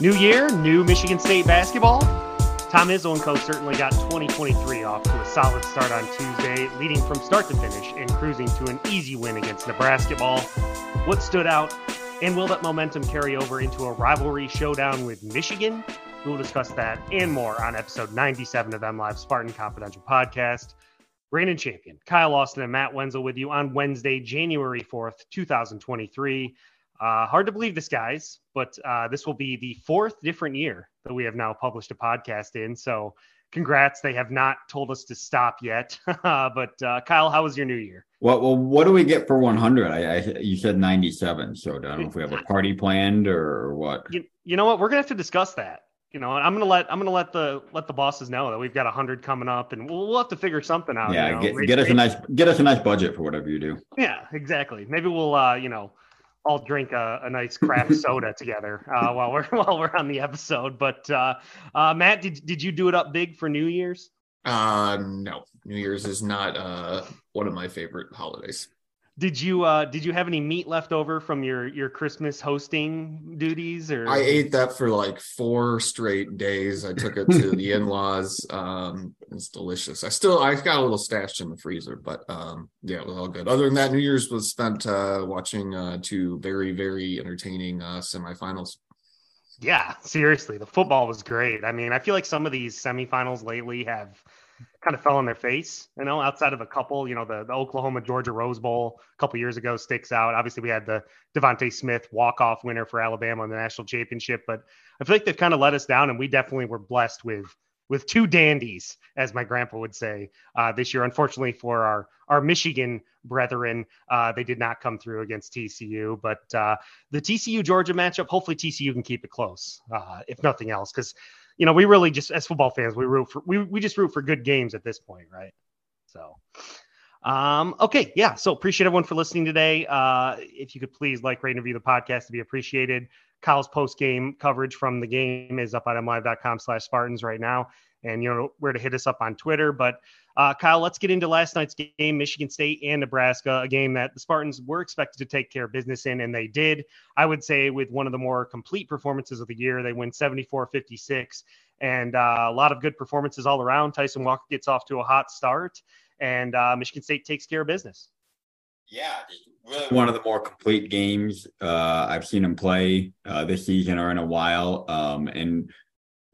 New year, new Michigan State basketball. Tom Izzo and co certainly got 2023 off to a solid start on Tuesday, leading from start to finish and cruising to an easy win against Nebraska ball. What stood out, and will that momentum carry over into a rivalry showdown with Michigan? We will discuss that and more on episode 97 of M Live Spartan Confidential Podcast. Brandon Champion, Kyle Austin, and Matt Wenzel with you on Wednesday, January 4th, 2023. Uh, hard to believe this, guys, but uh, this will be the fourth different year that we have now published a podcast in. So, congrats. They have not told us to stop yet. but, uh, Kyle, how was your new year? Well, well, what do we get for 100? I, I you said 97. So, I don't know if we have a party planned or what. You, you know what? We're going to have to discuss that. You know, I'm gonna let I'm gonna let the let the bosses know that we've got a hundred coming up, and we'll, we'll have to figure something out. Yeah, you know? get, get us a nice get us a nice budget for whatever you do. Yeah, exactly. Maybe we'll uh, you know all drink a, a nice craft soda together uh, while we're while we're on the episode. But uh, uh, Matt, did did you do it up big for New Year's? Uh, no, New Year's is not uh one of my favorite holidays. Did you uh did you have any meat left over from your your Christmas hosting duties or I ate that for like four straight days. I took it to the in-laws. Um it's delicious. I still I got a little stashed in the freezer, but um yeah, it was all good. Other than that, New Year's was spent uh watching uh two very, very entertaining uh semifinals. Yeah, seriously, the football was great. I mean, I feel like some of these semifinals lately have kind of fell on their face, you know, outside of a couple, you know, the, the Oklahoma Georgia Rose Bowl a couple years ago sticks out. Obviously, we had the DeVonta Smith walk-off winner for Alabama in the national championship, but I feel like they've kind of let us down, and we definitely were blessed with with two dandies, as my grandpa would say, uh, this year. Unfortunately for our our Michigan brethren, uh, they did not come through against TCU. But uh, the TCU Georgia matchup, hopefully TCU can keep it close, uh, if nothing else, because you know we really just as football fans we root for we we just root for good games at this point, right? So. Um, okay, yeah. So appreciate everyone for listening today. Uh, if you could please like, rate, and review the podcast to be appreciated. Kyle's post game coverage from the game is up at mlive.com slash Spartans right now. And you know where to hit us up on Twitter. But uh, Kyle, let's get into last night's game, Michigan State and Nebraska, a game that the Spartans were expected to take care of business in, and they did. I would say with one of the more complete performances of the year. They win 74 56, and uh, a lot of good performances all around. Tyson Walker gets off to a hot start, and uh, Michigan State takes care of business. Yeah, really one of the more complete games uh, I've seen him play uh, this season or in a while. Um, and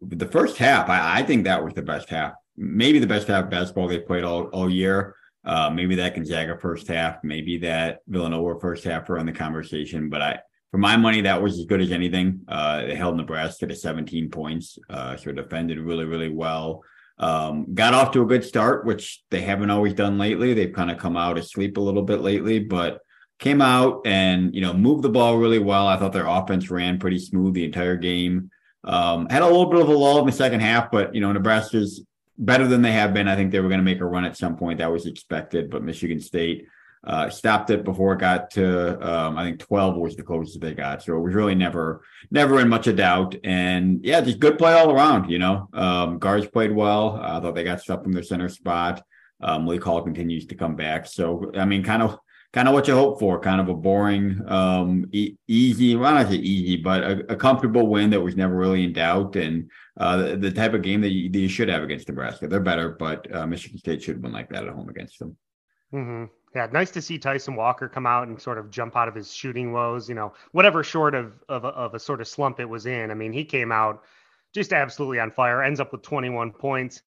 the first half, I, I, think that was the best half, maybe the best half basketball they played all, all year. Uh, maybe that Gonzaga first half, maybe that Villanova first half are in the conversation. But I, for my money, that was as good as anything. Uh, they held Nebraska to 17 points, uh, so defended really, really well. Um, got off to a good start, which they haven't always done lately. They've kind of come out asleep a little bit lately, but came out and you know moved the ball really well. I thought their offense ran pretty smooth the entire game. Um, had a little bit of a lull in the second half, but you know Nebraska's better than they have been. I think they were going to make a run at some point. That was expected, but Michigan State uh, stopped it before it got to um, I think 12 was the closest they got. So it was really never never in much of doubt. And yeah, just good play all around. You know, um, guards played well. I thought they got stuff from their center spot. Um, Lee Hall continues to come back. So I mean, kind of kind of what you hope for. Kind of a boring, um, e- easy, well not say easy, but a, a, comfortable win that was never really in doubt. And uh, the, the, type of game that you, that you, should have against Nebraska. They're better, but uh, Michigan State should been like that at home against them. Mm-hmm. Yeah, nice to see Tyson Walker come out and sort of jump out of his shooting woes. You know, whatever short of of of a sort of slump it was in. I mean, he came out just absolutely on fire. Ends up with 21 points.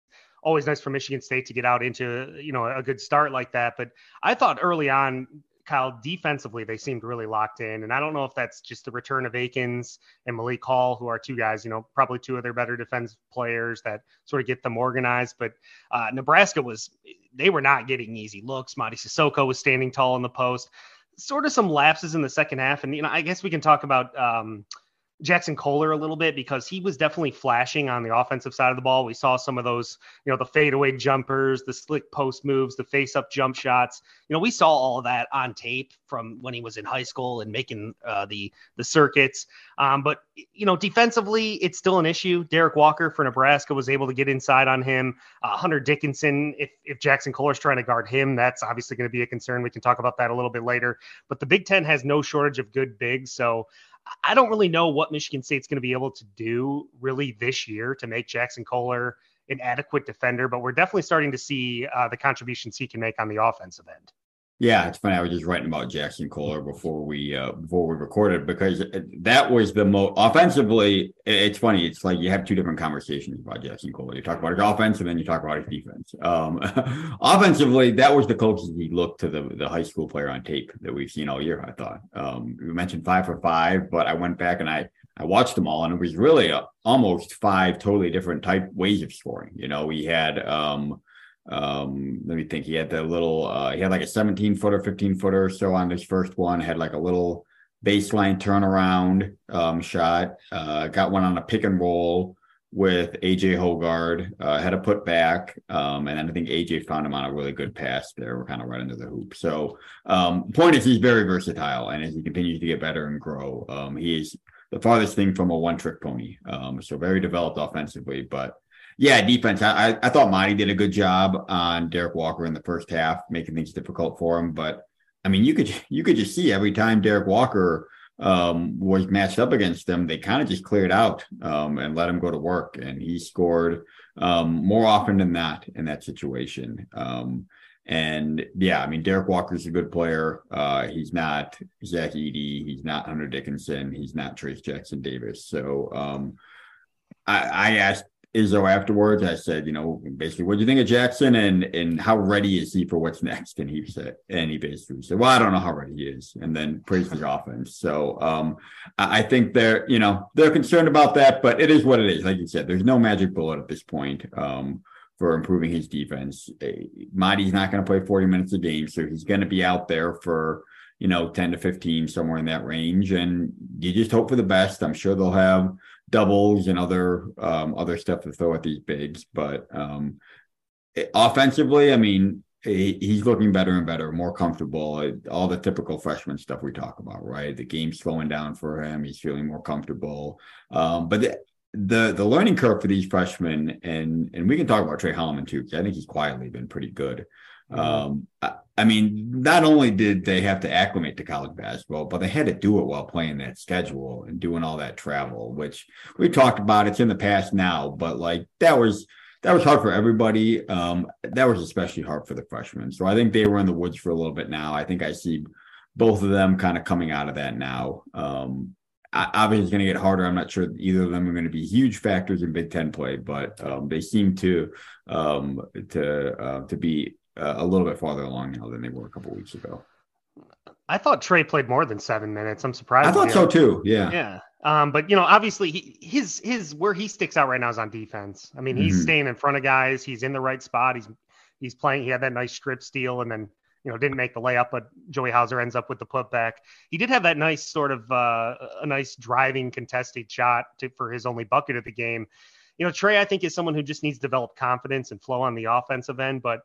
Always nice for Michigan State to get out into you know a good start like that. But I thought early on Kyle, defensively, they seemed really locked in. And I don't know if that's just the return of Akins and Malik Hall, who are two guys, you know, probably two of their better defense players that sort of get them organized. But uh, Nebraska was, they were not getting easy looks. Mady Sissoko was standing tall in the post. Sort of some lapses in the second half. And, you know, I guess we can talk about, um, Jaxon Kohler a little bit because he was definitely flashing on the offensive side of the ball. We saw some of those, you know, the fadeaway jumpers, the slick post moves, the face up jump shots. You know, we saw all of that on tape from when he was in high school and making uh, the the circuits. Um, but you know, defensively, it's still an issue. Derek Walker for Nebraska was able to get inside on him. Uh, Hunter Dickinson, if if Jaxon Kohler's trying to guard him, that's obviously going to be a concern. We can talk about that a little bit later. But the Big Ten has no shortage of good bigs, so I don't really know what Michigan State's going to be able to do really this year to make Jaxon Kohler an adequate defender, but we're definitely starting to see uh, the contributions he can make on the offensive end. Yeah, it's funny. I was just writing about Jaxon Kohler before we uh, before we recorded because that was the most offensively. It's funny. It's like you have two different conversations about Jaxon Kohler. You talk about his offense, and then you talk about his defense. Um, offensively, that was the closest he looked to the the high school player on tape that we've seen all year. I thought um, we mentioned five for five, but I went back and I I watched them all, and it was really a, almost five totally different type ways of scoring. You know, we had. Um, um let me think. He had the little uh he had like a 17 footer 15 footer so on his first one had like a little baseline turnaround um shot uh got one on a pick and roll with AJ Hoggard uh had a put back um and then i think aj found him on a really good pass there. We're kind of right under the hoop. So um point is he's very versatile and as he continues to get better and grow um he is the farthest thing from a one trick pony. Um so very developed offensively but yeah, defense. I, I thought Mady did a good job on Derek Walker in the first half, making things difficult for him. But I mean, you could you could just see every time Derek Walker um, was matched up against them, they kind of just cleared out um, and let him go to work, and he scored um, more often than not in that situation. Um, and yeah, I mean, Derek Walker's a good player. Uh, he's not Zach Edey. He's not Hunter Dickinson. He's not Trayce Jackson-Davis. So um, I, I asked Izzo afterwards. I said, you know, basically, what do you think of Jaxon and and how ready is he for what's next? And he said, and he basically said, well, I don't know how ready he is, and then praised his offense. So um, I think they're, you know, they're concerned about that, but it is what it is. Like you said, there's no magic bullet at this point. Um, for improving his defense. Eh, Mady's not going to play 40 minutes a game, so he's going to be out there for, you know, 10 to 15, somewhere in that range. And you just hope for the best. I'm sure they'll have doubles and other um, other stuff to throw at these bigs. But um, offensively, I mean, he, he's looking better and better, more comfortable. All the typical freshman stuff we talk about, right? The game's slowing down for him. He's feeling more comfortable. Um, but the, the the learning curve for these freshmen, and and we can talk about Tre Holloman too, because I think he's quietly been pretty good. Mm-hmm. Um, I, I, mean, not only did they have to acclimate to college basketball, but they had to do it while playing that schedule and doing all that travel, which we talked about. It's in the past now, but like that was that was hard for everybody. Um, that was especially hard for the freshmen. So I think they were in the woods for a little bit now. I think I see both of them kind of coming out of that now. Um, obviously it's going to get harder. I'm not sure either of them are going to be huge factors in Big Ten play, but um, they seem to um, to uh, to be uh, a little bit farther along now than they were a couple weeks ago. I thought Trey played more than seven minutes. I'm surprised. I thought so too. Yeah. Yeah. Um, but you know, obviously, he, his his where he sticks out right now is on defense. I mean, he's mm-hmm. staying in front of guys. He's in the right spot. He's he's playing. He had that nice strip steal, and then you know didn't make the layup, but Joey Hauser ends up with the putback. He did have that nice sort of uh, a nice driving contested shot to, for his only bucket of the game. You know, Trey, I think is someone who just needs to develop confidence and flow on the offensive end, but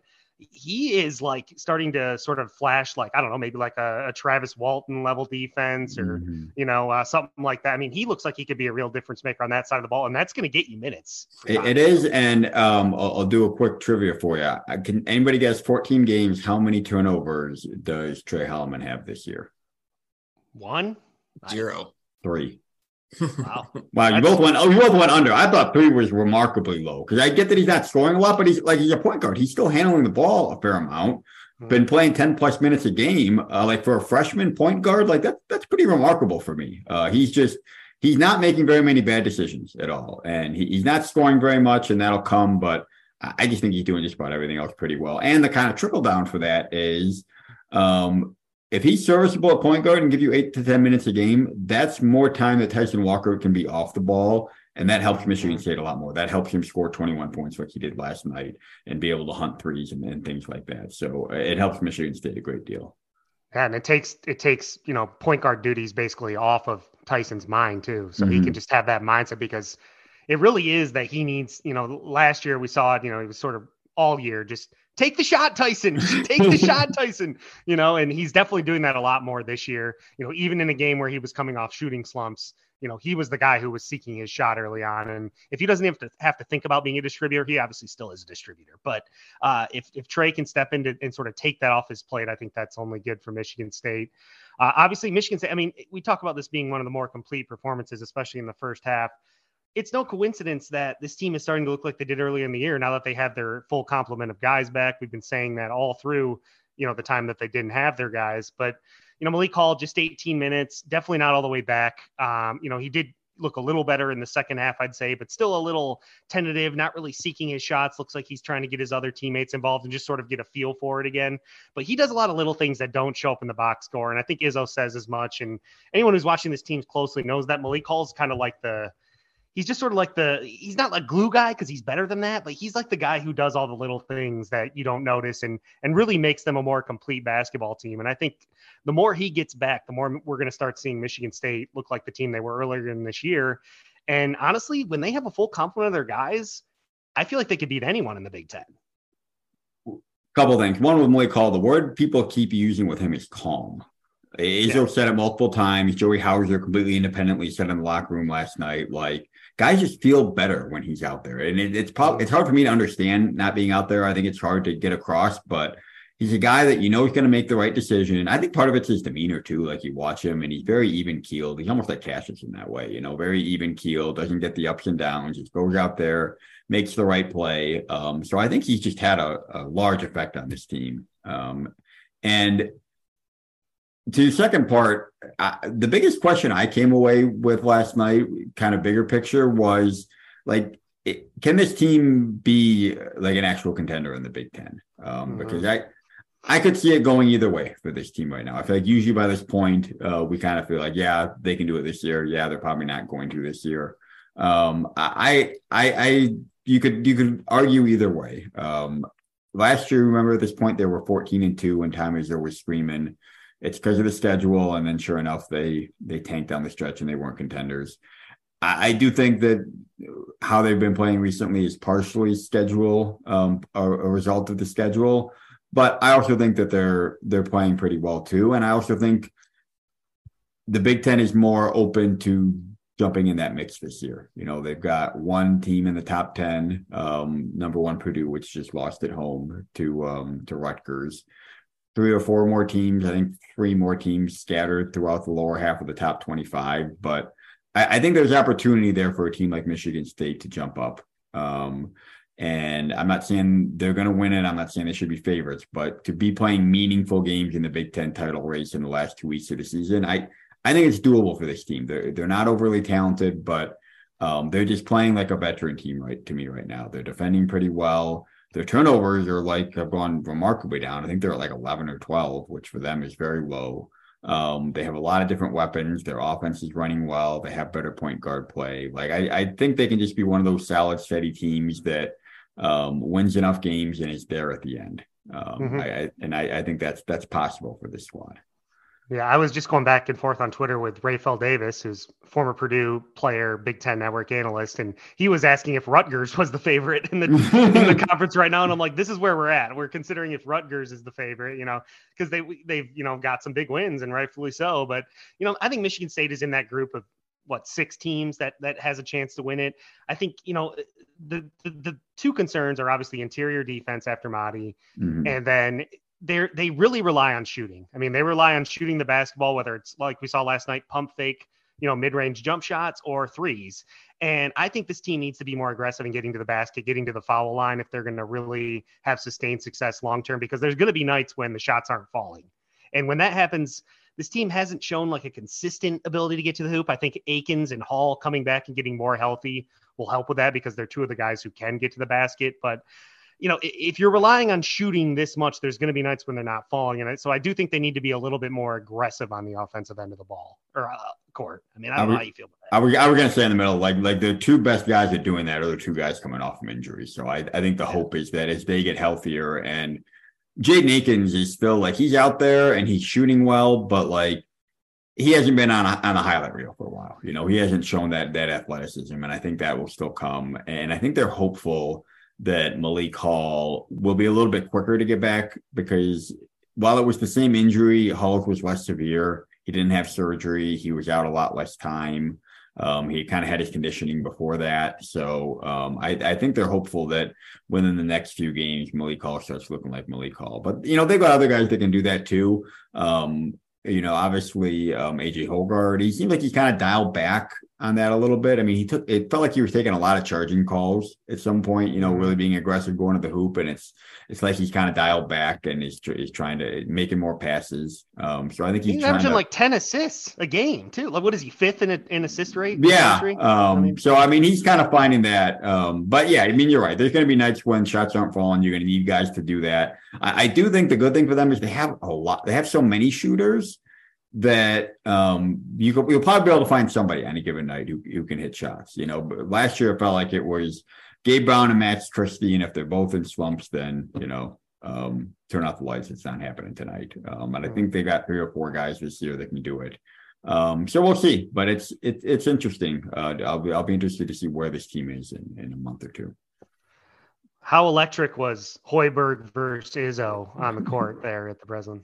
he is like starting to sort of flash like I don't know maybe like a, a Travis Walton level defense or mm-hmm. you know uh, something like that. I mean, he looks like he could be a real difference maker on that side of the ball, and that's going to get you minutes. it, it is, and um, I'll, I'll, do a quick trivia for you. Can anybody guess 14 games? How many turnovers does Trey Holloman have this year? One, zero, three. Wow. wow, you both went. Oh, you both went under. I thought three was remarkably low because I get that he's not scoring a lot, but he's like he's a point guard. He's still handling the ball a fair amount. Mm-hmm. Been playing ten plus minutes a game. Uh, like for a freshman point guard, like that that's pretty remarkable for me. Uh, he's just he's not making very many bad decisions at all, and he, he's not scoring very much, and that'll come. But I just think he's doing just about everything else pretty well. And the kind of trickle down for that is um, if he's serviceable at point guard and give you eight to 10 minutes a game, that's more time that Tyson Walker can be off the ball. And that helps Michigan State a lot more. That helps him score 21 points like he did last night and be able to hunt threes and, and things like that. So uh, it helps Michigan State a great deal. Yeah, and it takes it takes, you know, point guard duties basically off of Tyson's mind too. So mm-hmm. he can just have that mindset because it really is that he needs, you know, last year we saw it, you know, he was sort of all year just take the shot, Tyson. take the shot, Tyson. You know, and he's definitely doing that a lot more this year. You know, even in a game where he was coming off shooting slumps, you know, he was the guy who was seeking his shot early on. And if he doesn't have to have to think about being a distributor, he obviously still is a distributor. But uh, if if Trey can step in and sort of take that off his plate, I think that's only good for Michigan State. Uh, obviously, Michigan State. I mean, we talk about this being one of the more complete performances, especially in the first half. It's no coincidence that this team is starting to look like they did earlier in the year. Now that they have their full complement of guys back, we've been saying that all through, you know, the time that they didn't have their guys. But you know, Malik Hall just 18 minutes, definitely not all the way back. Um, you know, he did look a little better in the second half, I'd say, but still a little tentative, not really seeking his shots. Looks like he's trying to get his other teammates involved and just sort of get a feel for it again. But he does a lot of little things that don't show up in the box score. And I think Izzo says as much. And anyone who's watching this team closely knows that Malik Hall's kind of like the he's just sort of like the he's not like glue guy because he's better than that, but he's like the guy who does all the little things that you don't notice and and really makes them a more complete basketball team. And I think the more he gets back, the more we're going to start seeing Michigan State look like the team they were earlier in this year. And honestly, when they have a full complement of their guys, I feel like they could beat anyone in the Big Ten. Couple things. One with Malik Hall, the word people keep using with him is calm. Izzo yeah. said it multiple times. Joey Hauser completely independently said in the locker room last night, like guys just feel better when he's out there. And it, it's probably it's hard for me to understand not being out there. I think it's hard to get across, but he's a guy that you know is going to make the right decision. I think part of it's his demeanor too. Like you watch him and he's very even keeled. He's almost like Cassius in that way, you know, very even keeled, doesn't get the ups and downs, just goes out there, makes the right play. Um, so I think he's just had a, a large effect on this team. Um, and to the second part, I, the biggest question I came away with last night, kind of bigger picture, was like, it, can this team be like an actual contender in the Big Ten? Um, mm-hmm. Because I, I could see it going either way for this team right now. I feel like usually by this point, uh, we kind of feel like, yeah, they can do it this year. Yeah, they're probably not going to this year. Um, I, I, I, you could, you could argue either way. Um, last year, remember at this point, they were 14 and two when Tom Izzo was screaming it's because of the schedule. And then sure enough, they they tanked down the stretch and they weren't contenders. I, I do think that how they've been playing recently is partially schedule, um, a, a result of the schedule. But I also think that they're they're playing pretty well too. And I also think the Big Ten is more open to jumping in that mix this year. You know, they've got one team in the top 10, um, number one Purdue, which just lost at home to um, to Rutgers three or four more teams. I think three more teams scattered throughout the lower half of the top 25. But I, I think there's opportunity there for a team like Michigan State to jump up. Um, and I'm not saying they're going to win it. I'm not saying they should be favorites, but to be playing meaningful games in the Big Ten title race in the last two weeks of the season, I I think it's doable for this team. They're they're not overly talented, but um, they're just playing like a veteran team right to me right now. They're defending pretty well. Their turnovers are like have gone remarkably down. I think they're like 11 or 12, which for them is very low. Um, they have a lot of different weapons. Their offense is running well. They have better point guard play. Like I, I think they can just be one of those solid, steady teams that um, wins enough games and is there at the end. Um, mm-hmm. I, and I, I think that's that's possible for this squad. Yeah, I was just going back and forth on Twitter with Rapheal Davis, who's former Purdue player, Big Ten Network analyst, and he was asking if Rutgers was the favorite in the in the conference right now. And I'm like, this is where we're at. We're considering if Rutgers is the favorite, you know, because they they've you know got some big wins and rightfully so. But you know, I think Michigan State is in that group of what six teams that that has a chance to win it. I think you know the the, the two concerns are obviously interior defense after Mady, mm-hmm. and then they they really rely on shooting. I mean, they rely on shooting the basketball, whether it's like we saw last night, pump fake, you know, mid range jump shots or threes. And I think this team needs to be more aggressive in getting to the basket, getting to the foul line if they're going to really have sustained success long term, because there's going to be nights when the shots aren't falling. And when that happens, this team hasn't shown like a consistent ability to get to the hoop. I think Akins and Hall coming back and getting more healthy will help with that because they're two of the guys who can get to the basket. But you know, if you're relying on shooting this much, there's going to be nights when they're not falling. And so I do think they need to be a little bit more aggressive on the offensive end of the ball or uh, court. I mean, I don't I know how you feel about that. I was, I was going to say in the middle, like, like the two best guys at doing that are the two guys coming off from injury. So I, I think the yeah. hope is that as they get healthier and Jaden Akins is still like, he's out there and he's shooting well, but like, he hasn't been on a, on a highlight reel for a while. You know, he hasn't shown that that athleticism, and I think that will still come. And I think they're hopeful that Malik Hall will be a little bit quicker to get back because while it was the same injury, Hall was less severe. He didn't have surgery. He was out a lot less time. Um, he kind of had his conditioning before that. So um, I, I, think they're hopeful that within the next few games, Malik Hall starts looking like Malik Hall. But, you know, they've got other guys that can do that too. Um, you know, obviously um, AJ Hoggard, he seemed like he kind of dialed back on that a little bit. I mean, he took it felt like he was taking a lot of charging calls at some point, you know, really being aggressive going to the hoop. And it's it's like he's kind of dialed back and he's he's trying to making more passes. Um, so I think he's, he's averaging to, like 10 assists a game too. Like what is he fifth in a, in assist rate? Yeah. Um, so I mean he's kind of finding that. Um, but yeah, I mean you're right. There's gonna be nights when shots aren't falling. You're gonna need guys to do that. I, I do think the good thing for them is they have a lot, they have so many shooters that um, you could, you'll probably be able to find somebody any given night who, who can hit shots. You know, but last year it felt like it was Gabe Brown and Max Christie, if they're both in slumps, then you know, um, turn off the lights. It's not happening tonight. Um, and I think they got three or four guys this year that can do it. Um, so we'll see, but it's it, it's interesting. Uh, I'll be I'll be interested to see where this team is in, in a month or two. How electric was Hoiberg versus Izzo on the court there at the Breslin?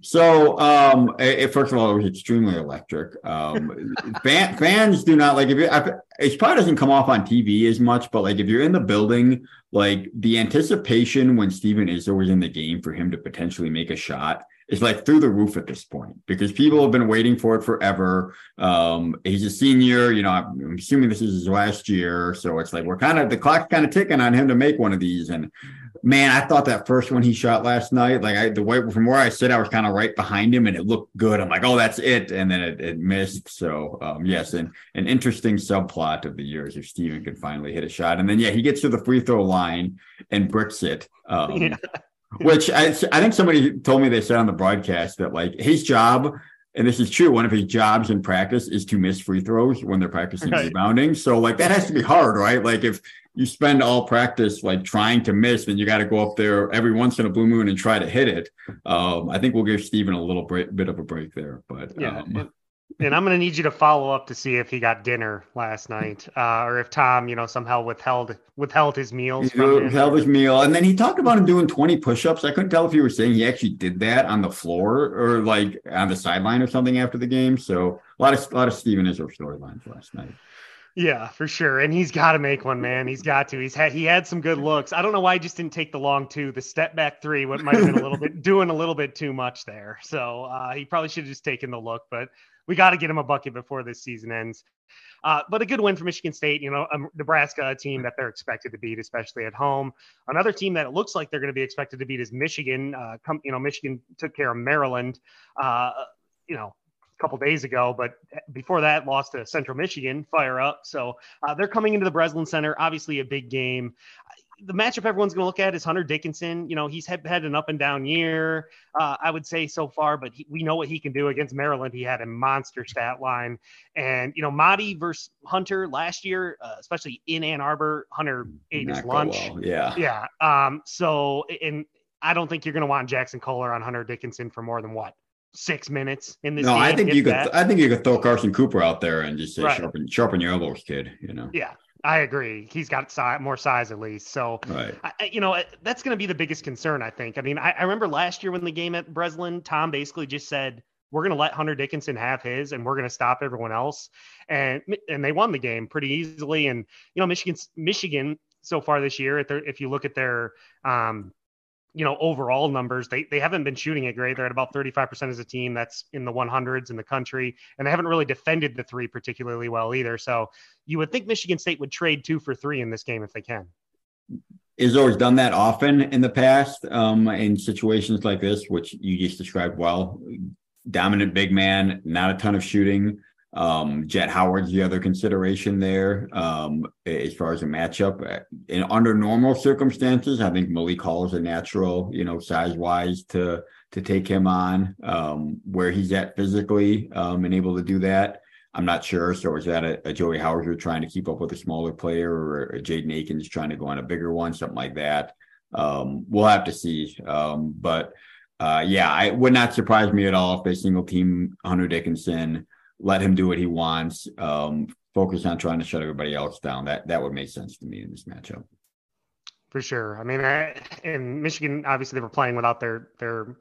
So, um, it, first of all, it was extremely electric. Um, fan, fans do not like if you. It probably doesn't come off on TV as much, but like if you're in the building, like the anticipation when Steven Izzo was in the game for him to potentially make a shot is like through the roof at this point because people have been waiting for it forever. Um, he's a senior, you know, I'm assuming this is his last year. So it's like we're kind of the clock's kind of ticking on him to make one of these. And man, I thought that first one he shot last night, like I the way from where I sit, I was kind of right behind him and it looked good. I'm like, oh, that's it. And then it, it missed. So um, yes, and an interesting subplot of the years if Steven could finally hit a shot. And then yeah, he gets to the free throw line and bricks it. Um, yeah. which I, I think somebody told me they said on the broadcast that like his job and this is true. One of his jobs in practice is to miss free throws when they're practicing right. rebounding. So like that has to be hard, right? Like if you spend all practice like trying to miss, then you got to go up there every once in a blue moon and try to hit it. Um, I think we'll give Steven a little break, bit of a break there, but yeah. Um, and I'm going to need you to follow up to see if he got dinner last night, uh, or if Tom, you know, somehow withheld withheld his meals. He withheld his meal, and then he talked about him doing 20 push-ups. I couldn't tell if he was saying he actually did that on the floor or like on the sideline or something after the game. So a lot of a lot of Steven Izzo storylines last night. Yeah, for sure. And he's got to make one, man. He's got to. He's had he had some good looks. I don't know why he just didn't take the long two. The step back three, what might have been a little bit doing a little bit too much there. So uh, he probably should have just taken the look. But we got to get him a bucket before this season ends. Uh, but a good win for Michigan State. You know, um, Nebraska, a team that they're expected to beat, especially at home. Another team that it looks like they're going to be expected to beat is Michigan. Uh, come, you know, Michigan took care of Maryland. Uh, you know, a couple days ago, but before that, lost to Central Michigan, fire up. So uh, they're coming into the Breslin Center, obviously a big game the matchup everyone's going to look at is Hunter Dickinson. You know, he's had, had an up and down year, uh, I would say so far, but he, we know what he can do against Maryland. He had a monster stat line. And, you know, Mady versus Hunter last year, uh, especially in Ann Arbor, Hunter ate Not his lunch. Well. Yeah. Yeah. Um, so, and I don't think you're going to want Jaxon Kohler on Hunter Dickinson for more than what? Six minutes in this. No, game, I think you could. That. I think you could throw Carson Cooper out there and just say right. sharpen, sharpen your elbows, kid. You know. Yeah, I agree. He's got more size at least. So, right. I, you know, that's going to be the biggest concern, I think. I mean, I, I, remember last year when the game at Breslin, Tom basically just said, we're going to let Hunter Dickinson have his and we're going to stop everyone else. And, and they won the game pretty easily. And, you know, Michigan, Michigan so far this year, if you look at their, um, you know, overall numbers, they, they haven't been shooting it great. They're at about 35% as a team. That's in the 100s in the country. And they haven't really defended the three particularly well either. So you would think Michigan State would trade two for three in this game if they can. Izzo's done that often in the past um, in situations like this, which you just described well. Dominant big man, not a ton of shooting. Um, Jett Howard's the other consideration there um, as far as a matchup. In under normal circumstances, I think Malik Hall is a natural, you know, size wise to to take him on um, where he's at physically um, and able to do that. I'm not sure. So is that a, a Joey Hauser trying to keep up with a smaller player, or a Jaden Akins trying to go on a bigger one, something like that? Um, we'll have to see. Um, but uh, yeah, it would not surprise me at all if they single team Hunter Dickinson let him do what he wants, um, focus on trying to shut everybody else down. That that would make sense to me in this matchup. For sure. I mean, I, in Michigan, obviously they were playing without their their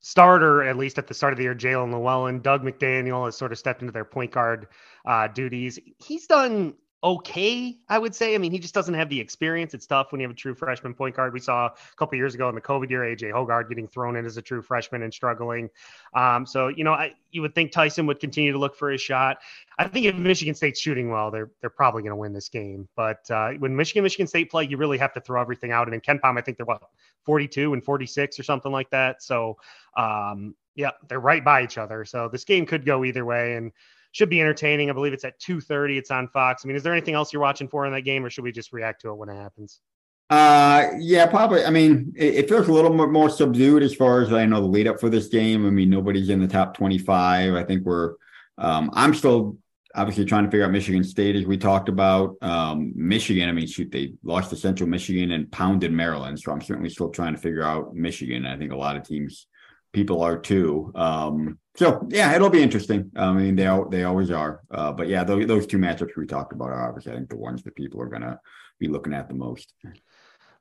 starter, at least at the start of the year, Jaelin Llewellyn. Dug McDaniel has sort of stepped into their point guard uh, duties. He's done okay, I would say. I mean, he just doesn't have the experience. It's tough when you have a true freshman point guard. We saw a couple years ago in the COVID year, AJ Hoggard getting thrown in as a true freshman and struggling. Um, so, you know, I, you would think Tyson would continue to look for his shot. I think if Michigan State's shooting well, they're they're probably going to win this game. But uh, when Michigan Michigan State play, you really have to throw everything out. And in KenPom, I think they're what 42 and 46 or something like that. So, um, yeah, they're right by each other. So this game could go either way. And should be entertaining. I believe it's at 2:30. It's on Fox. I mean, is there anything else you're watching for in that game, or should we just react to it when it happens? Uh, yeah, probably. I mean, it, it feels a little more, more subdued as far as I know the lead up for this game. I mean, nobody's in the top 25. I think we're. Um, I'm still obviously trying to figure out Michigan State as we talked about. Um, Michigan, I mean, shoot, they lost to Central Michigan and pounded Maryland, so I'm certainly still trying to figure out Michigan. I think a lot of teams, people are too. Um, so yeah, it'll be interesting. I mean, they they always are. Uh, but yeah, those, those two matchups we talked about are obviously I think the ones that people are gonna be looking at the most.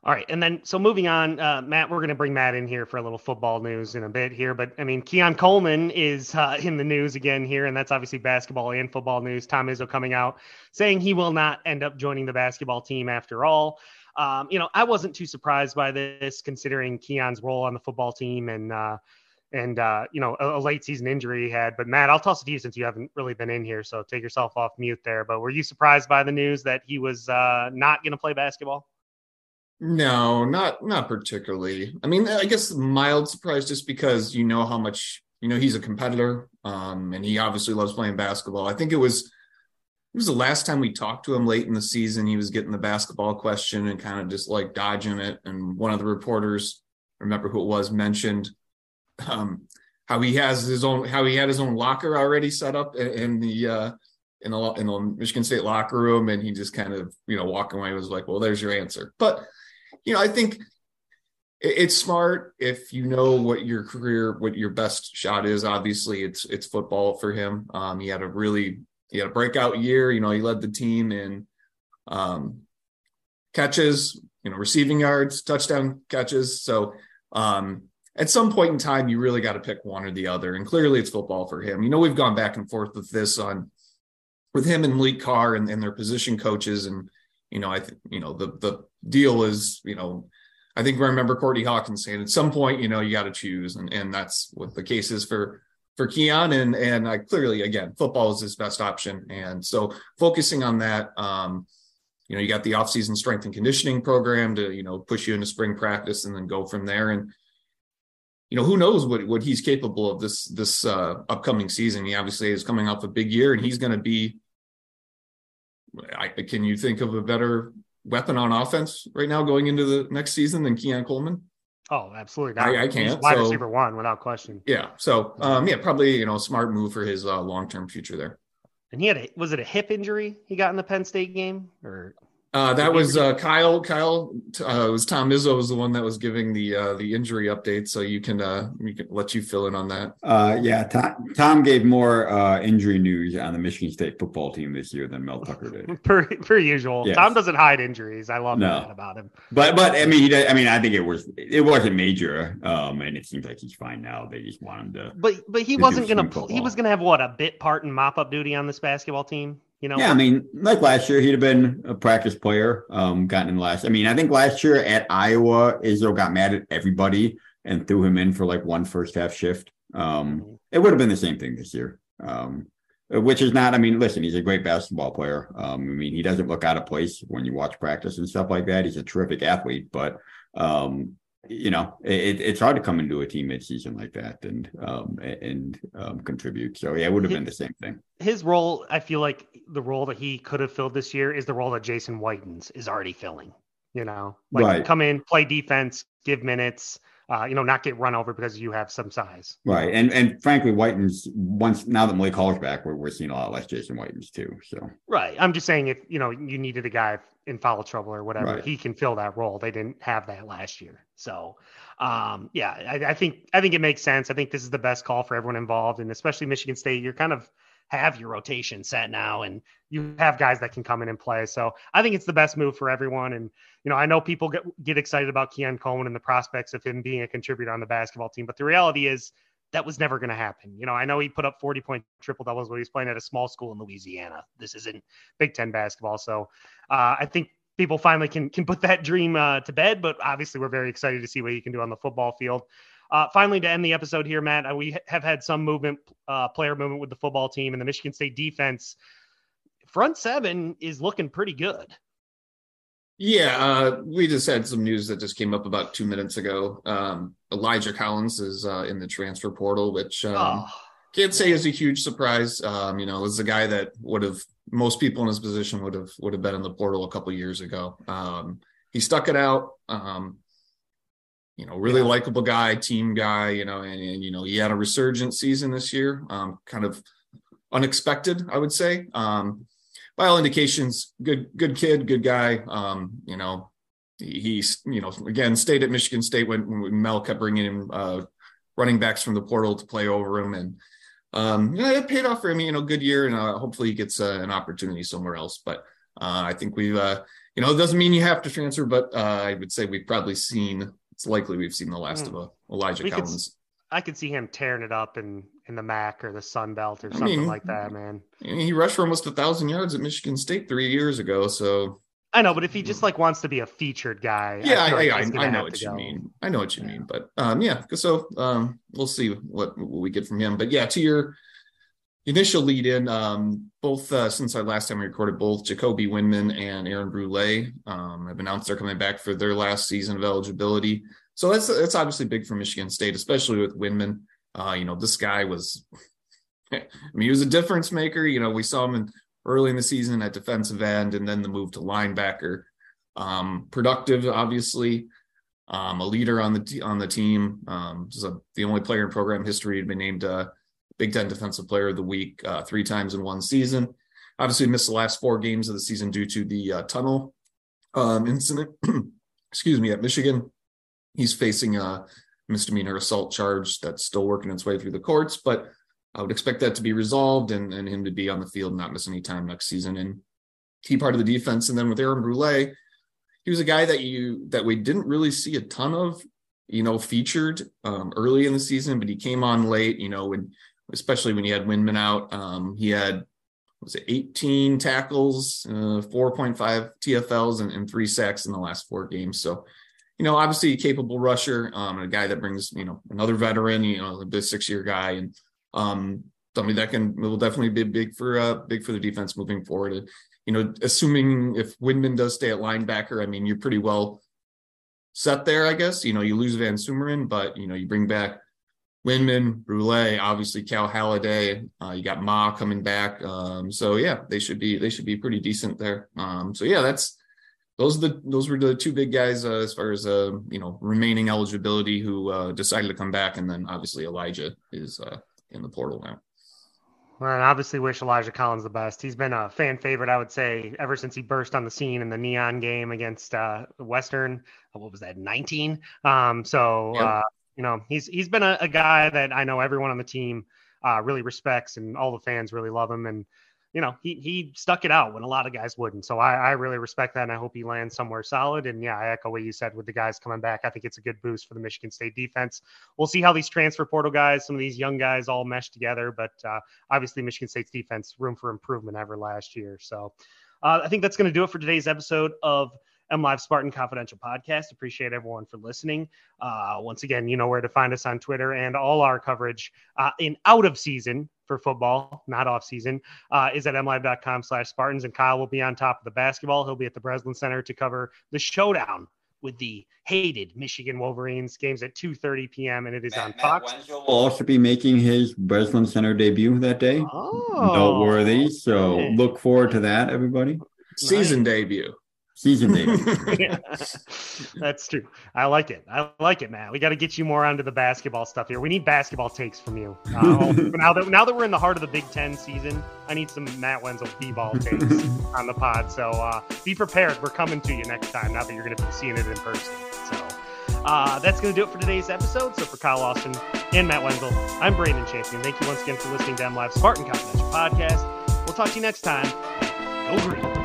All right, and then so moving on, uh, Matt, we're going to bring Matt in here for a little football news in a bit here. But I mean, Keon Coleman is uh, in the news again here, and that's obviously basketball and football news. Tom Izzo coming out saying he will not end up joining the basketball team after all. Um, you know, I wasn't too surprised by this considering Keon's role on the football team and uh, and uh, you know a, a, late season injury he had. But Matt, I'll toss it to you since you haven't really been in here, so take yourself off mute there. But were you surprised by the news that he was uh, not going to play basketball? No, not not particularly. I mean, I guess mild surprise just because you know how much you know he's a competitor, um, and he obviously loves playing basketball. I think it was was the last time we talked to him late in the season. He was getting the basketball question and kind of just like dodging it. And one of the reporters, remember who it was, mentioned um, how he has his own how he had his own locker already set up in, in the uh, in the in the Michigan State locker room, and he just kind of you know walking away was like, well, there's your answer. But you know, I think it's smart if you know what your career, what your best shot is. Obviously, it's it's football for him. Um, he had a really he had a breakout year. You know, he led the team in um, catches, you know, receiving yards, touchdown catches. So um, at some point in time, you really got to pick one or the other. And clearly it's football for him. You know, we've gone back and forth with this on with him and Maliq Carr and, and their position coaches. And, you know, I think, you know, the the deal is, you know, I think I remember Courtney Hawkins saying at some point, you know, you got to choose. And and that's what the case is for for Keon. And and I clearly again, football is his best option. And so focusing on that, um, you know, you got the offseason strength and conditioning program to, you know, push you into spring practice and then go from there. And you know, who knows what what he's capable of this this uh, upcoming season. He obviously is coming off a big year, and he's going to be. I, can you think of a better weapon on offense right now going into the next season than Keon Coleman? Oh, absolutely. I, I, can't. wide so, receiver one without question. Yeah. So, um, yeah, probably you know, smart move for his uh, long term future there. And he had a was it a hip injury he got in the Penn State game or uh, that was uh, Kyle. Kyle uh, was Tom Izzo was the one that was giving the uh, the injury update, so you can uh, we can let you fill in on that. Uh, yeah, Tom, Tom gave more uh, injury news on the Michigan State football team this year than Mel Tucker did. per per usual, yes. Tom doesn't hide injuries. I love no. that about him. But but I mean, he, I mean, I think it was it wasn't major, um, and it seems like he's fine now. They just want him to. But but he wasn't gonna. He was gonna have what a bit part in mop up duty on this basketball team. You know, yeah, I mean, like last year, he'd have been a practice player, um, gotten in last. I mean, I think last year at Iowa, Izzo got mad at everybody and threw him in for like one first half shift. Um, mm-hmm. it would have been the same thing this year. Um, which is not, I mean, listen, he's a great basketball player. Um, I mean, he doesn't look out of place when you watch practice and stuff like that. He's a terrific athlete, but um, you know, it, it's hard to come into a team mid-season like that and um, and um, contribute. So yeah, it would have been the same thing. His role, I feel like the role that he could have filled this year is the role that Jason Whitens is already filling. You know, like right. come in, play defense, give minutes. Uh, you know, not get run over because you have some size. Right, and and frankly, Whitens once now that Malik Hall's back, we're, we're seeing a lot less Jason Whitens too. So right, I'm just saying if you know you needed a guy in foul trouble or whatever, right. he can fill that role. They didn't have that last year. So, um, yeah, I, I, think I think it makes sense. I think this is the best call for everyone involved, and especially Michigan State. You're kind of have your rotation set now and you have guys that can come in and play. So I think it's the best move for everyone. And, you know, I know people get, get excited about Keon Coleman and the prospects of him being a contributor on the basketball team, but the reality is that was never going to happen. You know, I know he put up 40 point triple doubles when he was playing at a small school in Louisiana. This isn't Big Ten basketball. So uh, I think people finally can, can put that dream uh, to bed, but obviously we're very excited to see what he can do on the football field. Uh, finally, to end the episode here, Matt, uh, we have had some movement, uh, player movement with the football team and the Michigan State defense. Front seven is looking pretty good. Yeah, uh, we just had some news that just came up about two minutes ago. Um, Elijah Collins is uh, in the transfer portal, which um, oh. can't say is a huge surprise. Um, you know, is a guy that would have most people in his position would have would have been in the portal a couple years ago. Um, he stuck it out. Um, you know, really yeah. likable guy, team guy. You know, and, and, you know he had a resurgent season this year. Um, kind of unexpected, I would say. Um, by all indications, good good kid, good guy. Um, you know, he's you know again stayed at Michigan State when, when Mel kept bringing him uh, running backs from the portal to play over him, and um, you know it paid off for him. You know, good year, and uh, hopefully he gets uh, an opportunity somewhere else. But uh, I think we've uh, you know it doesn't mean you have to transfer, but uh, I would say we've probably seen. It's likely we've seen the last mm. of a Elijah we Collins. I could see him tearing it up in in the MAC or the Sun Belt or something I mean, like that, man. He rushed for almost a thousand yards at Michigan State three years ago, so I know, but if he just like wants to be a featured guy, yeah, I, like I, I, know what you go. mean. I know what you mean, but um, yeah. So um, we'll see what, what we get from him. But yeah, to your initial lead in, um, both uh, since our last time we recorded, both Jacoby Windmon and Aaron Brule um, have announced they're coming back for their last season of eligibility. So that's that's obviously big for Michigan State, especially with Windmon. Uh, you know, this guy was, I mean, he was a difference maker. You know, we saw him in early in the season at defensive end, and then the move to linebacker. Um, productive, obviously, um, a leader on the on the team. Um, a, the only player in program history to be named uh, Big Ten Defensive Player of the Week uh, three times in one season. Obviously, missed the last four games of the season due to the uh, tunnel um, incident. excuse me, at Michigan. He's facing a misdemeanor assault charge that's still working its way through the courts, but I would expect that to be resolved and, and him to be on the field and not miss any time next season and key part of the defense. And then with Aaron Brule, he was a guy that you that we didn't really see a ton of, you know, featured um, early in the season, but he came on late, you know, when especially when he had Windmon out. Um, he had was it 18 tackles, uh, 4.5 TFLs, and, and, three sacks in the last four games. So you know, obviously a capable rusher, um, a guy that brings, you know, another veteran, you know, a six year guy and um somebody that can will definitely be big for uh big for the defense moving forward. And, you know, assuming if Windmon does stay at linebacker, I mean, you're pretty well set there, I guess. You know, you lose Van Sumeren, but you know, you bring back Windmon, Brule, obviously Cal Haladay. Uh, you got Ma coming back. Um, so yeah, they should be they should be pretty decent there. Um, so yeah, that's those are the those were the two big guys uh, as far as uh, you know remaining eligibility who uh, decided to come back, and then obviously Elijah is uh, in the portal now. Well, I obviously wish Elijah Collins the best. He's been a fan favorite, I would say, ever since he burst on the scene in the neon game against uh, Western. What was that, 19? Um, so yep. uh, you know, he's he's been a, a, guy that I know everyone on the team uh, really respects, and all the fans really love him. And you know, he he stuck it out when a lot of guys wouldn't. So I, I really respect that, and I hope he lands somewhere solid. And yeah, I echo what you said with the guys coming back. I think it's a good boost for the Michigan State defense. We'll see how these transfer portal guys, some of these young guys, all mesh together. But uh, obviously, Michigan State's defense room for improvement ever last year. So uh, I think that's going to do it for today's episode of M Live Spartan Confidential Podcast. Appreciate everyone for listening. Uh, once again, you know where to find us on Twitter and all our coverage uh, in out of season for football, not off season, uh, is at mlive.com slash Spartans. And Kyle will be on top of the basketball. He'll be at the Breslin Center to cover the showdown with the hated Michigan Wolverines. Games at 2:30 p.m. and it is Matt, on Fox. Matt will also be making his Breslin Center debut that day. Oh, noteworthy. So look forward to that, everybody. Season debut season maybe. yeah, that's true. I like it. I like it, Matt. We got to get you more onto the basketball stuff here. We need basketball takes from you. Uh, now that now that we're in the heart of the Big Ten season, I need some Matt Wenzel b-ball takes on the pod. So uh, be prepared. We're coming to you next time. Now that you're going to be seeing it in person. So uh, that's going to do it for today's episode. So for Kyle Austin, and Matt Wenzel. I'm Brandon Champion. Thank you once again for listening to M Live Spartan Confidential Podcast. We'll talk to you next time. Go green.